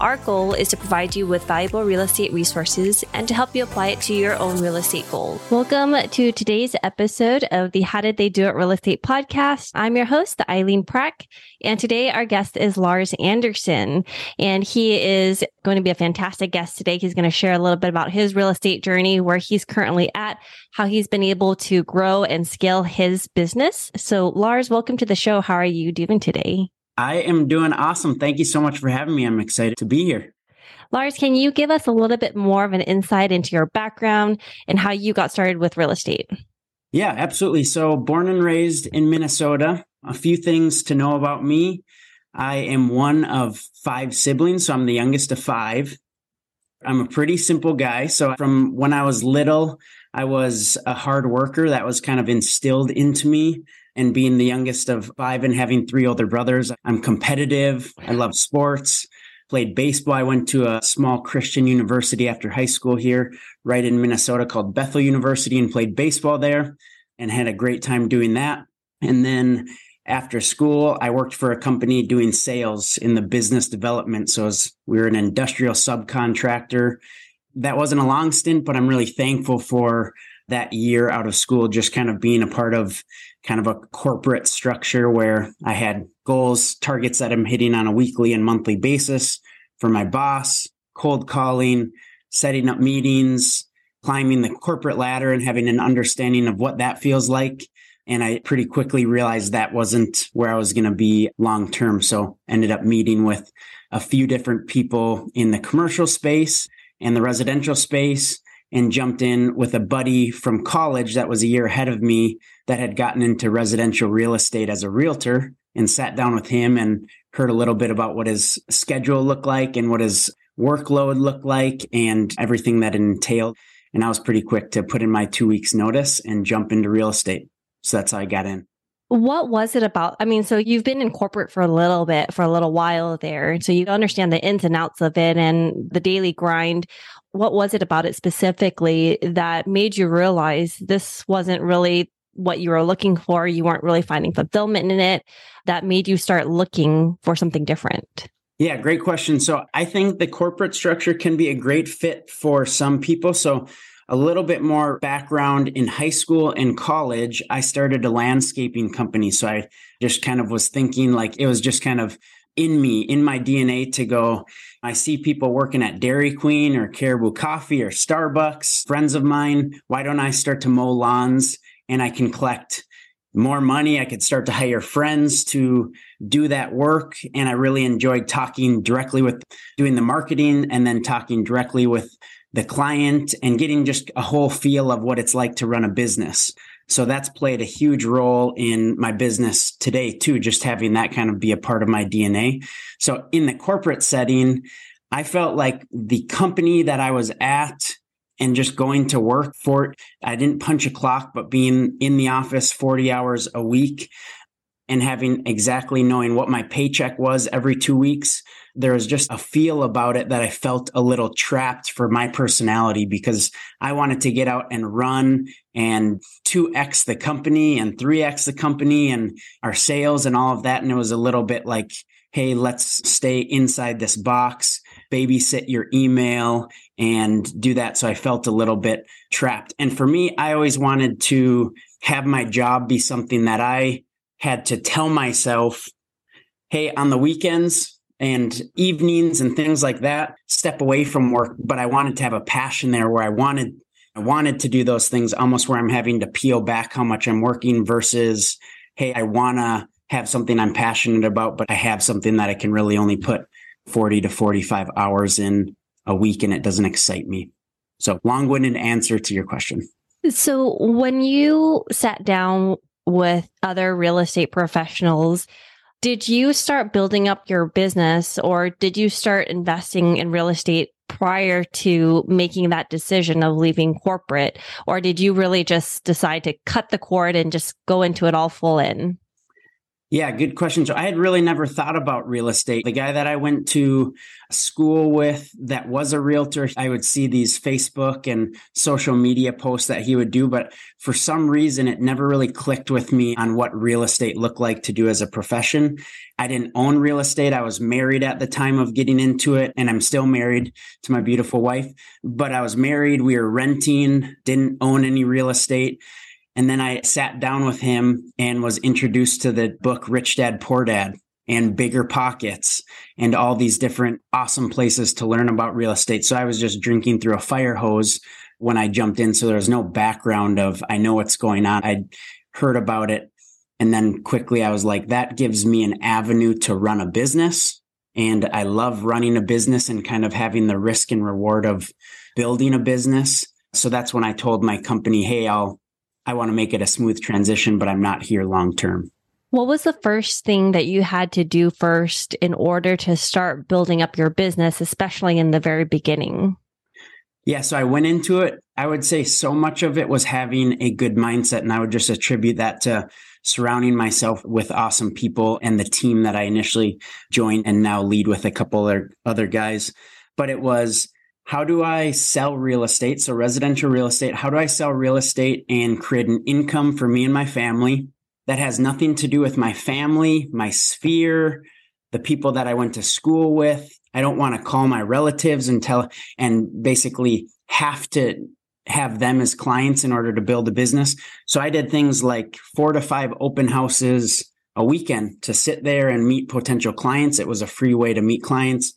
Our goal is to provide you with valuable real estate resources and to help you apply it to your own real estate goal. Welcome to today's episode of the How Did They Do It Real Estate podcast. I'm your host, Eileen Prack, and today our guest is Lars Anderson, and he is going to be a fantastic guest today. He's going to share a little bit about his real estate journey, where he's currently at, how he's been able to grow and scale his business. So, Lars, welcome to the show. How are you doing today? I am doing awesome. Thank you so much for having me. I'm excited to be here. Lars, can you give us a little bit more of an insight into your background and how you got started with real estate? Yeah, absolutely. So, born and raised in Minnesota. A few things to know about me. I am one of five siblings, so I'm the youngest of five. I'm a pretty simple guy. So, from when I was little, I was a hard worker. That was kind of instilled into me and being the youngest of five and having three older brothers, I'm competitive. I love sports. Played baseball. I went to a small Christian university after high school here, right in Minnesota called Bethel University, and played baseball there and had a great time doing that. And then after school, I worked for a company doing sales in the business development. So as we were an industrial subcontractor. That wasn't a long stint, but I'm really thankful for that year out of school, just kind of being a part of kind of a corporate structure where I had goals, targets that I'm hitting on a weekly and monthly basis for my boss, cold calling, setting up meetings, climbing the corporate ladder and having an understanding of what that feels like. And I pretty quickly realized that wasn't where I was going to be long term. So ended up meeting with a few different people in the commercial space and the residential space and jumped in with a buddy from college that was a year ahead of me that had gotten into residential real estate as a realtor and sat down with him and heard a little bit about what his schedule looked like and what his workload looked like and everything that entailed. And I was pretty quick to put in my two weeks notice and jump into real estate. So that's how I got in. What was it about? I mean, so you've been in corporate for a little bit, for a little while there. So you understand the ins and outs of it and the daily grind what was it about it specifically that made you realize this wasn't really what you were looking for? You weren't really finding fulfillment in it that made you start looking for something different? Yeah, great question. So I think the corporate structure can be a great fit for some people. So a little bit more background in high school and college, I started a landscaping company. So I just kind of was thinking like it was just kind of in me, in my DNA to go. I see people working at Dairy Queen or Caribou Coffee or Starbucks, friends of mine. Why don't I start to mow lawns and I can collect more money? I could start to hire friends to do that work. And I really enjoyed talking directly with doing the marketing and then talking directly with the client and getting just a whole feel of what it's like to run a business. So that's played a huge role in my business today too, just having that kind of be a part of my DNA. So in the corporate setting, I felt like the company that I was at and just going to work for it, I didn't punch a clock, but being in the office 40 hours a week and having exactly knowing what my paycheck was every two weeks there was just a feel about it that I felt a little trapped for my personality because I wanted to get out and run and 2x the company and 3x the company and our sales and all of that. And it was a little bit like, hey, let's stay inside this box, babysit your email and do that. So I felt a little bit trapped. And for me, I always wanted to have my job be something that I had to tell myself, hey, on the weekends, and evenings and things like that step away from work but i wanted to have a passion there where i wanted i wanted to do those things almost where i'm having to peel back how much i'm working versus hey i want to have something i'm passionate about but i have something that i can really only put 40 to 45 hours in a week and it doesn't excite me. So long-winded answer to your question. So when you sat down with other real estate professionals did you start building up your business or did you start investing in real estate prior to making that decision of leaving corporate? Or did you really just decide to cut the cord and just go into it all full in? Yeah, good question. So I had really never thought about real estate. The guy that I went to school with that was a realtor, I would see these Facebook and social media posts that he would do, but for some reason it never really clicked with me on what real estate looked like to do as a profession. I didn't own real estate. I was married at the time of getting into it and I'm still married to my beautiful wife, but I was married, we were renting, didn't own any real estate. And then I sat down with him and was introduced to the book Rich Dad Poor Dad and BiggerPockets and all these different awesome places to learn about real estate. So I was just drinking through a fire hose when I jumped in. So there was no background of, I know what's going on. I'd heard about it. And then quickly I was like, that gives me an avenue to run a business. And I love running a business and kind of having the risk and reward of building a business. So that's when I told my company, Hey, I'll I want to make it a smooth transition, but I'm not here long term. What was the first thing that you had to do first in order to start building up your business, especially in the very beginning? Yeah, so I went into it. I would say so much of it was having a good mindset, and I would just attribute that to surrounding myself with awesome people and the team that I initially joined and now lead with a couple other, other guys. But it was how do I sell real estate? So, residential real estate, how do I sell real estate and create an income for me and my family that has nothing to do with my family, my sphere, the people that I went to school with? I don't want to call my relatives and tell and basically have to have them as clients in order to build a business. So, I did things like four to five open houses a weekend to sit there and meet potential clients. It was a free way to meet clients.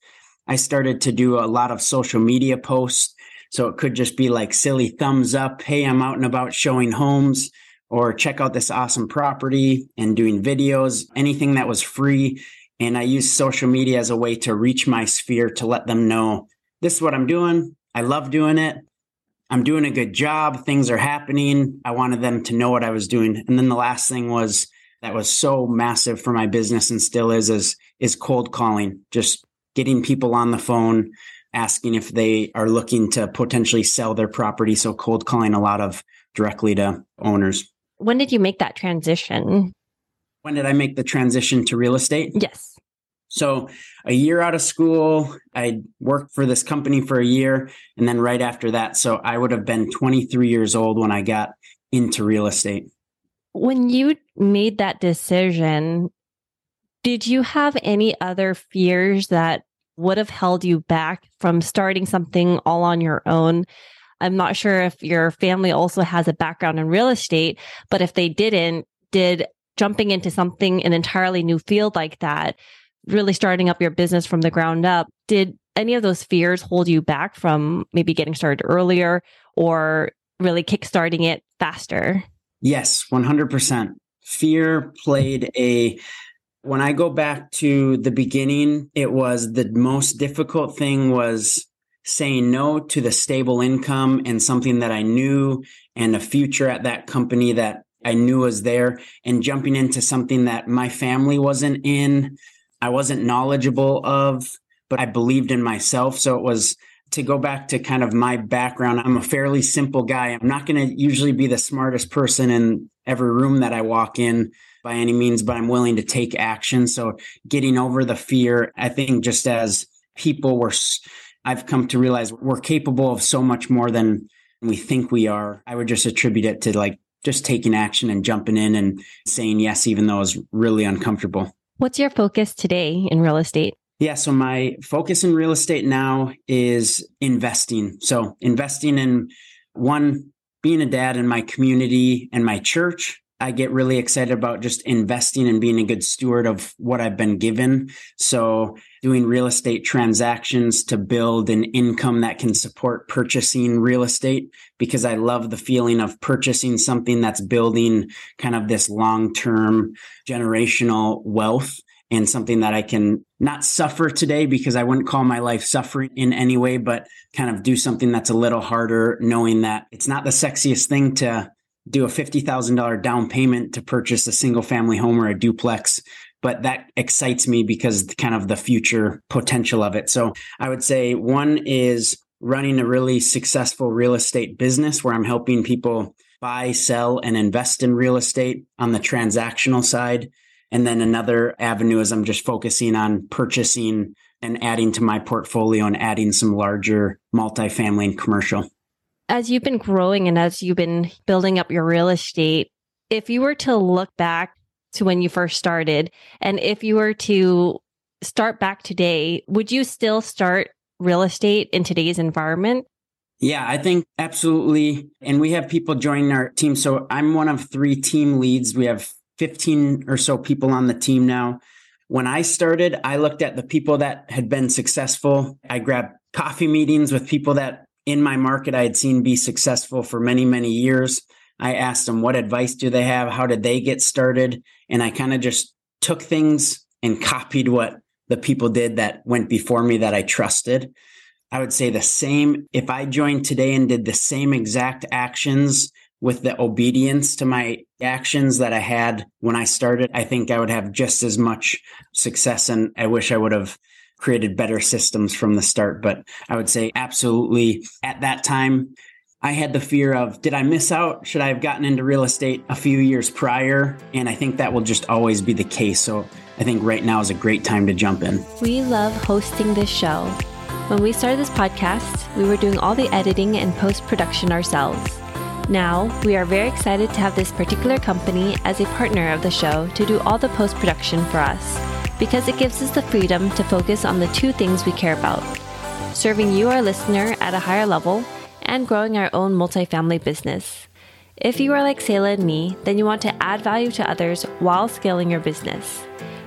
I started to do a lot of social media posts. So it could just be like silly thumbs up. Hey, I'm out and about showing homes or check out this awesome property and doing videos, anything that was free. And I use social media as a way to reach my sphere to let them know this is what I'm doing. I love doing it. I'm doing a good job. Things are happening. I wanted them to know what I was doing. And then the last thing was that was so massive for my business and still is is is cold calling. Just getting people on the phone, asking if they are looking to potentially sell their property. So cold calling a lot of directly to owners. When did you make that transition? When did I make the transition to real estate? Yes. So a year out of school, I worked for this company for a year. And then right after that, so I would have been 23 years old when I got into real estate. When you made that decision, did you have any other fears that would have held you back from starting something all on your own? I'm not sure if your family also has a background in real estate, but if they didn't, did jumping into something, an entirely new field like that, really starting up your business from the ground up, did any of those fears hold you back from maybe getting started earlier or really kickstarting it faster? Yes, 100%. Fear played a when I go back to the beginning, it was the most difficult thing was saying no to the stable income and something that I knew and a future at that company that I knew was there and jumping into something that my family wasn't in, I wasn't knowledgeable of, but I believed in myself. So it was to go back to kind of my background. I'm a fairly simple guy. I'm not going to usually be the smartest person in every room that I walk in by any means, but I'm willing to take action. So getting over the fear, I think just as people were, I've come to realize we're capable of so much more than we think we are. I would just attribute it to like just taking action and jumping in and saying yes, even though it's really uncomfortable. What's your focus today in real estate? Yeah, so my focus in real estate now is investing. So investing in one, being a dad in my community and my church, I get really excited about just investing and being a good steward of what I've been given. So, doing real estate transactions to build an income that can support purchasing real estate because I love the feeling of purchasing something that's building kind of this long term generational wealth and something that I can not suffer today because I wouldn't call my life suffering in any way, but kind of do something that's a little harder, knowing that it's not the sexiest thing to do a $50,000 down payment to purchase a single family home or a duplex. But that excites me because kind of the future potential of it. So I would say one is running a really successful real estate business where I'm helping people buy, sell, and invest in real estate on the transactional side. And then another avenue is I'm just focusing on purchasing and adding to my portfolio and adding some larger multifamily and commercial. As you've been growing and as you've been building up your real estate, if you were to look back to when you first started, and if you were to start back today, would you still start real estate in today's environment? Yeah, I think absolutely. And we have people joining our team. So I'm one of three team leads. We have 15 or so people on the team now. When I started, I looked at the people that had been successful. I grabbed coffee meetings with people that in my market I had seen be successful for many, many years. I asked them what advice do they have? How did they get started? And I kind of just took things and copied what the people did that went before me that I trusted. I would say the same if I joined today and did the same exact actions with the obedience to my actions that I had when I started, I think I would have just as much success. And I wish I would have created better systems from the start. But I would say absolutely at that time, I had the fear of did I miss out? Should I have gotten into real estate a few years prior? And I think that will just always be the case. So I think right now is a great time to jump in. We love hosting this show. When we started this podcast, we were doing all the editing and post production ourselves. Now, we are very excited to have this particular company as a partner of the show to do all the post production for us because it gives us the freedom to focus on the two things we care about serving you, our listener, at a higher level and growing our own multifamily business. If you are like Selah and me, then you want to add value to others while scaling your business.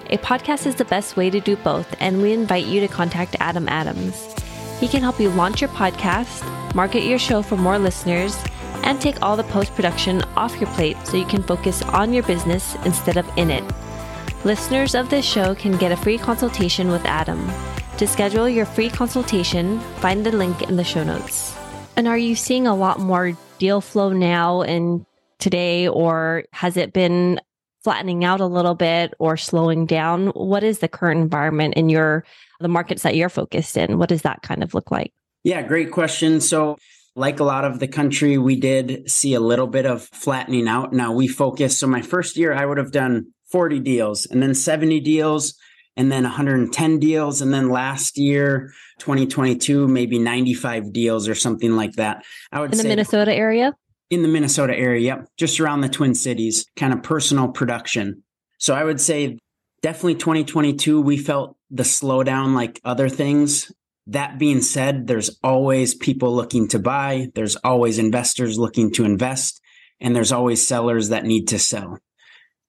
A podcast is the best way to do both, and we invite you to contact Adam Adams. He can help you launch your podcast, market your show for more listeners, and take all the post production off your plate so you can focus on your business instead of in it. Listeners of this show can get a free consultation with Adam. To schedule your free consultation, find the link in the show notes. And are you seeing a lot more deal flow now and today, or has it been flattening out a little bit or slowing down? What is the current environment in your the markets that you're focused in? What does that kind of look like? Yeah, great question. So like a lot of the country, we did see a little bit of flattening out. Now we focus. So my first year, I would have done 40 deals and then 70 deals and then 110 deals. And then last year, 2022, maybe 95 deals or something like that. I would in the Minnesota area? In the Minnesota area. Yep. Just around the Twin Cities, kind of personal production. So I would say definitely 2022, we felt the slowdown like other things. That being said, there's always people looking to buy, there's always investors looking to invest, and there's always sellers that need to sell.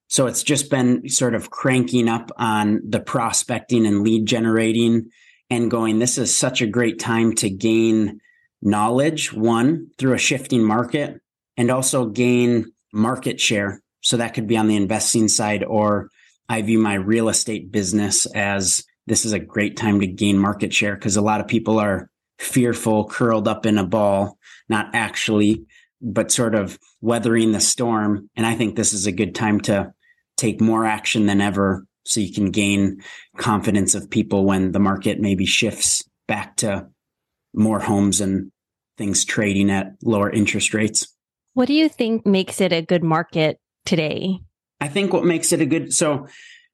So it's just been sort of cranking up on the prospecting and lead generating and going, this is such a great time to gain knowledge, one, through a shifting market, and also gain market share. So that could be on the investing side, or I view my real estate business as this is a great time to gain market share because a lot of people are fearful, curled up in a ball, not actually, but sort of weathering the storm. And I think this is a good time to take more action than ever so you can gain confidence of people when the market maybe shifts back to more homes and things trading at lower interest rates. What do you think makes it a good market today? I think what makes it a good so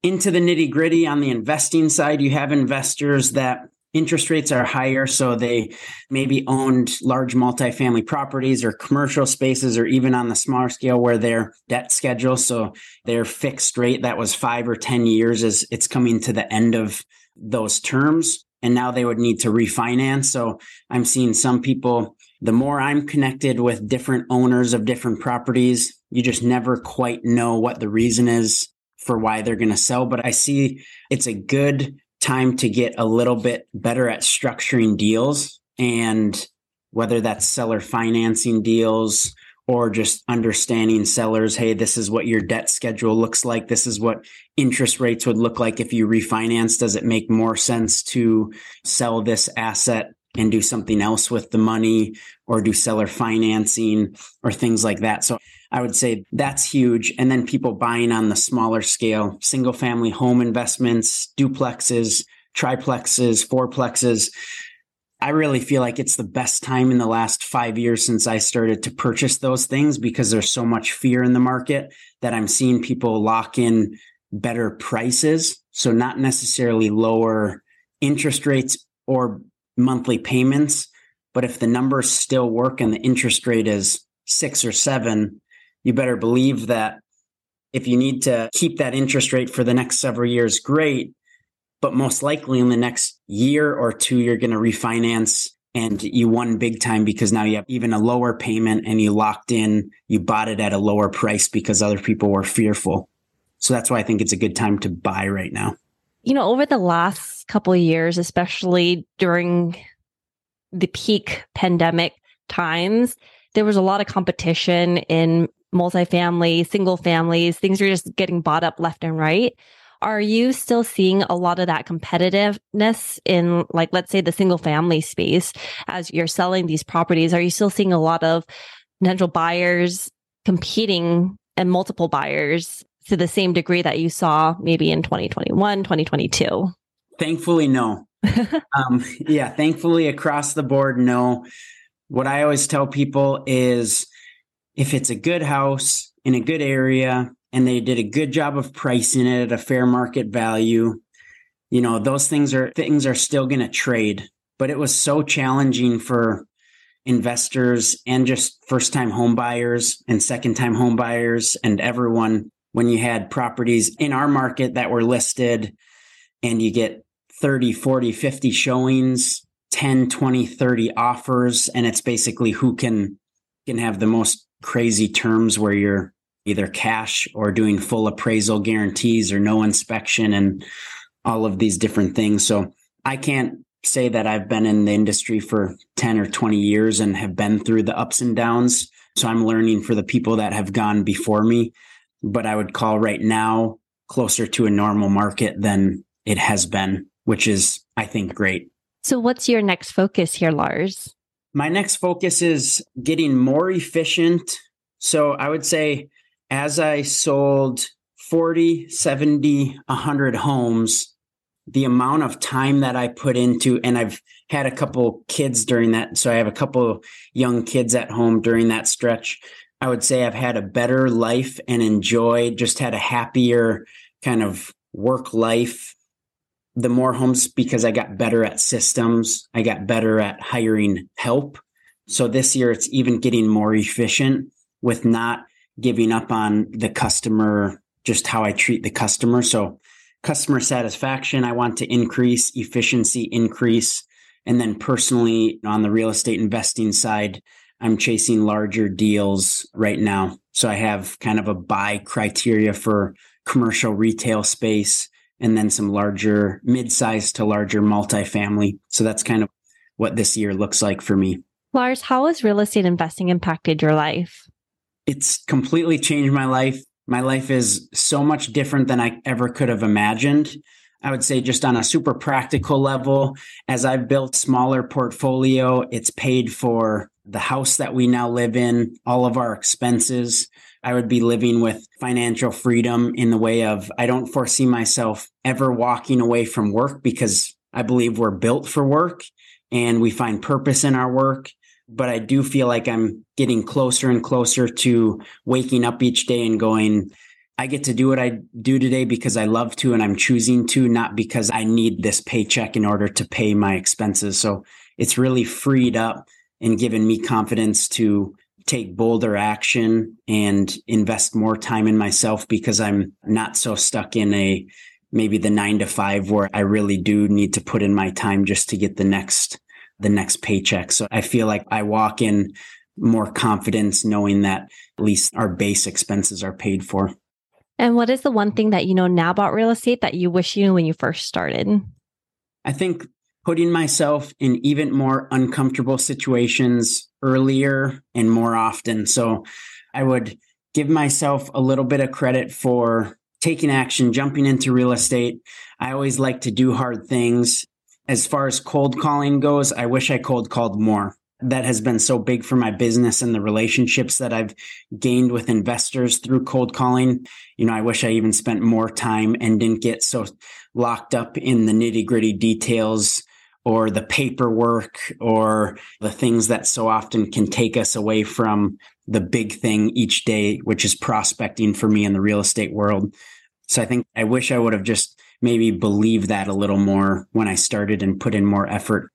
into the nitty gritty on the investing side, you have investors that interest rates are higher. So they maybe owned large multifamily properties or commercial spaces, or even on the smaller scale where their debt schedule. So their fixed rate that was five or 10 years is it's coming to the end of those terms. And now they would need to refinance. So I'm seeing some people, the more I'm connected with different owners of different properties, you just never quite know what the reason is for why they're going to sell. But I see it's a good time to get a little bit better at structuring deals and whether that's seller financing deals or just understanding sellers hey this is what your debt schedule looks like. This is what interest rates would look like if you refinance. Does it make more sense to sell this asset and do something else with the money or do seller financing or things like that? So I would say that's huge. And then people buying on the smaller scale, single family home investments, duplexes, triplexes, fourplexes. I really feel like it's the best time in the last five years since I started to purchase those things because there's so much fear in the market that I'm seeing people lock in better prices. So, not necessarily lower interest rates or monthly payments. But if the numbers still work and the interest rate is six or seven, you better believe that if you need to keep that interest rate for the next several years, great. But most likely in the next year or two, you're going to refinance and you won big time because now you have even a lower payment and you locked in, you bought it at a lower price because other people were fearful. So that's why I think it's a good time to buy right now. You know, over the last couple of years, especially during the peak pandemic times, there was a lot of competition in multifamily, single families. Things are just getting bought up left and right. Are you still seeing a lot of that competitiveness in, like, let's say the single family space as you're selling these properties? Are you still seeing a lot of potential buyers competing and multiple buyers to the same degree that you saw maybe in 2021, 2022? Thankfully, no. um, yeah, thankfully, across the board, no. What I always tell people is if it's a good house in a good area and they did a good job of pricing it at a fair market value, you know, those things are things are still going to trade. But it was so challenging for investors and just first time home buyers and second time home buyers and everyone when you had properties in our market that were listed and you get 30, 40, 50 showings, 10, 20, 30 offers. And it's basically who can, can have the most crazy terms where you're either cash or doing full appraisal guarantees or no inspection and all of these different things. So I can't say that I've been in the industry for 10 or 20 years and have been through the ups and downs. So I'm learning for the people that have gone before me but I would call right now closer to a normal market than it has been, which is, I think, great. So, what's your next focus here, Lars? My next focus is getting more efficient. So, I would say as I sold 40, 70, 100 homes, the amount of time that I put into, and I've had a couple kids during that. So, I have a couple young kids at home during that stretch. I would say I've had a better life and enjoyed, just had a happier kind of work life. The more homes because I got better at systems, I got better at hiring help. So this year it's even getting more efficient with not giving up on the customer, just how I treat the customer. So customer satisfaction, I want to increase, efficiency increase. And then personally on the real estate investing side, I'm chasing larger deals right now. So I have kind of a buy criteria for commercial retail space and then some larger mid-sized to larger multifamily. So that's kind of what this year looks like for me. Lars, how has real estate investing impacted your life? It's completely changed my life. My life is so much different than I ever could have imagined. I would say just on a super practical level, as I've built smaller portfolio, it's paid for the house that we now live in, all of our expenses. I would be living with financial freedom in the way of I don't foresee myself ever walking away from work because I believe we're built for work and we find purpose in our work. But I do feel like I'm getting closer and closer to waking up each day and going, I get to do what I do today because I love to and I'm choosing to, not because I need this paycheck in order to pay my expenses. So it's really freed up and given me confidence to take bolder action and invest more time in myself because I'm not so stuck in a maybe the 9 to 5 where I really do need to put in my time just to get the next the next paycheck. So I feel like I walk in more confidence knowing that at least our base expenses are paid for. And what is the one thing that you know now about real estate that you wish you knew when you first started? I think putting myself in even more uncomfortable situations earlier and more often. So I would give myself a little bit of credit for taking action, jumping into real estate. I always like to do hard things. As far as cold calling goes, I wish I cold called more. That has been so big for my business and the relationships that I've gained with investors through cold calling. You know, I wish I even spent more time and didn't get so locked up in the nitty gritty details or the paperwork or the things that so often can take us away from the big thing each day, which is prospecting for me in the real estate world. So I think I wish I would have just maybe believed that a little more when I started and put in more effort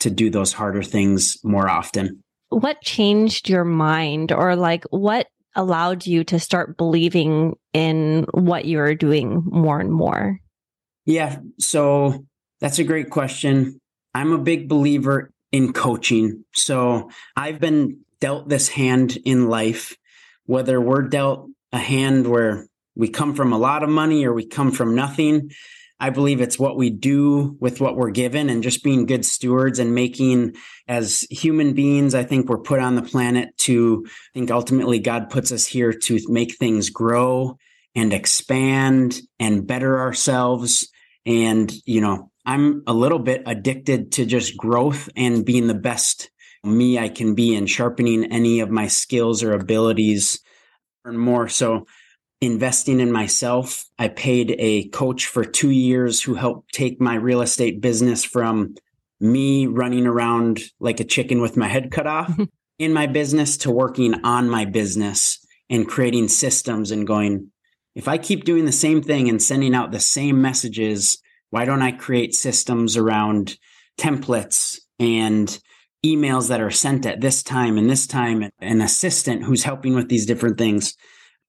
to do those harder things more often. What changed your mind or like what allowed you to start believing in what you were doing more and more? Yeah. So that's a great question. I'm a big believer in coaching. So I've been dealt this hand in life, whether we're dealt a hand where we come from a lot of money or we come from nothing. I believe it's what we do with what we're given and just being good stewards and making as human beings. I think we're put on the planet to I think ultimately God puts us here to make things grow and expand and better ourselves. And, you know, I'm a little bit addicted to just growth and being the best me I can be and sharpening any of my skills or abilities and more. So investing in myself. I paid a coach for two years who helped take my real estate business from me running around like a chicken with my head cut off in my business to working on my business and creating systems and going, if I keep doing the same thing and sending out the same messages, why don't I create systems around templates and emails that are sent at this time and this time, an assistant who's helping with these different things?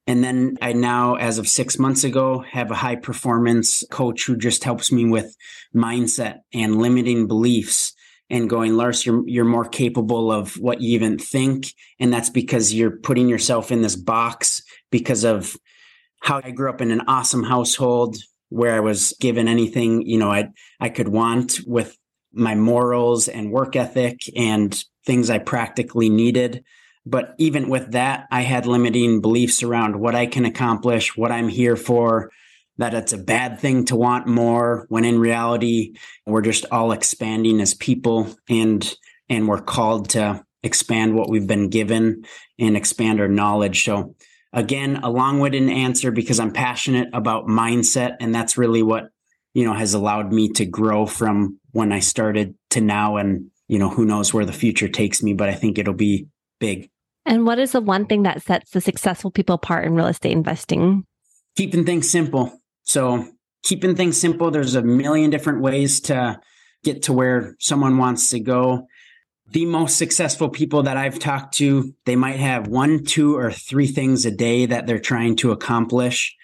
And then I now, as of six months ago, have a high performance coach who just helps me with mindset and limiting beliefs and going, Lars, you're, you're more capable of what you even think. And that's because you're putting yourself in this box because of how I grew up in an awesome household where I was given anything, you know, I, I could want with my morals and work ethic and things I practically needed. But even with that, I had limiting beliefs around what I can accomplish, what I'm here for, that it's a bad thing to want more when in reality we're just all expanding as people and and we're called to expand what we've been given and expand our knowledge. So again, a long-winded answer because I'm passionate about mindset and that's really what you know has allowed me to grow from when I started to now and you know who knows where the future takes me but I think it'll be big. And what is the one thing that sets the successful people apart in real estate investing? Keeping things simple. So, keeping things simple, there's a million different ways to get to where someone wants to go. The most successful people that I've talked to, they might have one, two, or three things a day that they're trying to accomplish.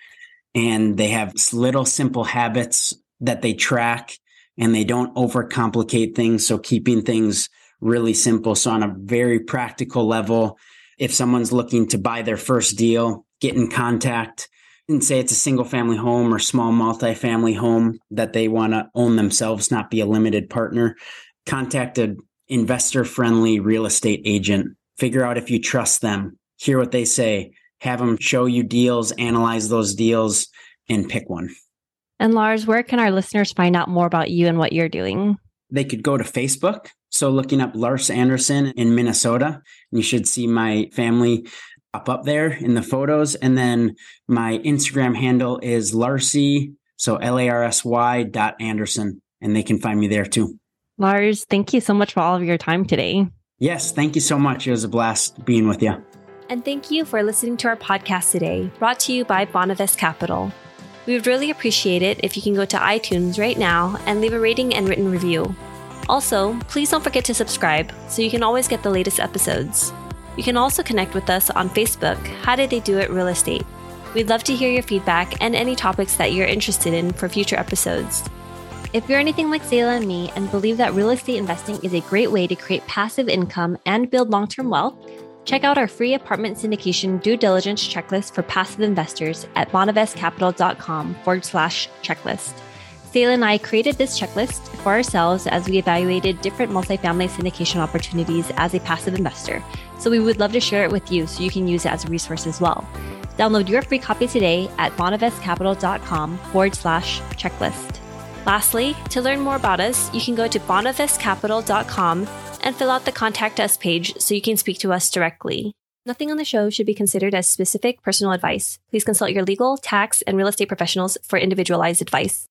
And they have little simple habits that they track and they don't overcomplicate things. So keeping things really simple. So on a very practical level, if someone's looking to buy their first deal, get in contact and say it's a single family home or small multifamily home that they want to own themselves, not be a limited partner, contact an investor friendly real estate agent. Figure out if you trust them, hear what they say, have them show you deals, analyze those deals, and pick one. And Lars, where can our listeners find out more about you and what you're doing? They could go to Facebook so looking up Lars Anderson in Minnesota, you should see my family pop up there in the photos. And then my Instagram handle is Larsy, so L A R S Y dot Anderson, and they can find me there too. Lars, thank you so much for all of your time today. Yes, thank you so much. It was a blast being with you. And thank you for listening to our podcast today, brought to you by Bonavest Capital. We would really appreciate it if you can go to iTunes right now and leave a rating and written review. Also, please don't forget to subscribe so you can always get the latest episodes. You can also connect with us on Facebook, How Did They Do It Real Estate. We'd love to hear your feedback and any topics that you're interested in for future episodes. If you're anything like Zayla and me and believe that real estate investing is a great way to create passive income and build long term wealth, check out our free apartment syndication due diligence checklist for passive investors at bonavestcapital.com forward slash checklist. Zayla and I created this checklist for ourselves as we evaluated different multifamily syndication opportunities as a passive investor. So we would love to share it with you so you can use it as a resource as well. Download your free copy today at bonavestcapital.com forward slash checklist. Lastly, to learn more about us, you can go to bonavestcapital.com and fill out the contact us page so you can speak to us directly. Nothing on the show should be considered as specific personal advice. Please consult your legal, tax, and real estate professionals for individualized advice.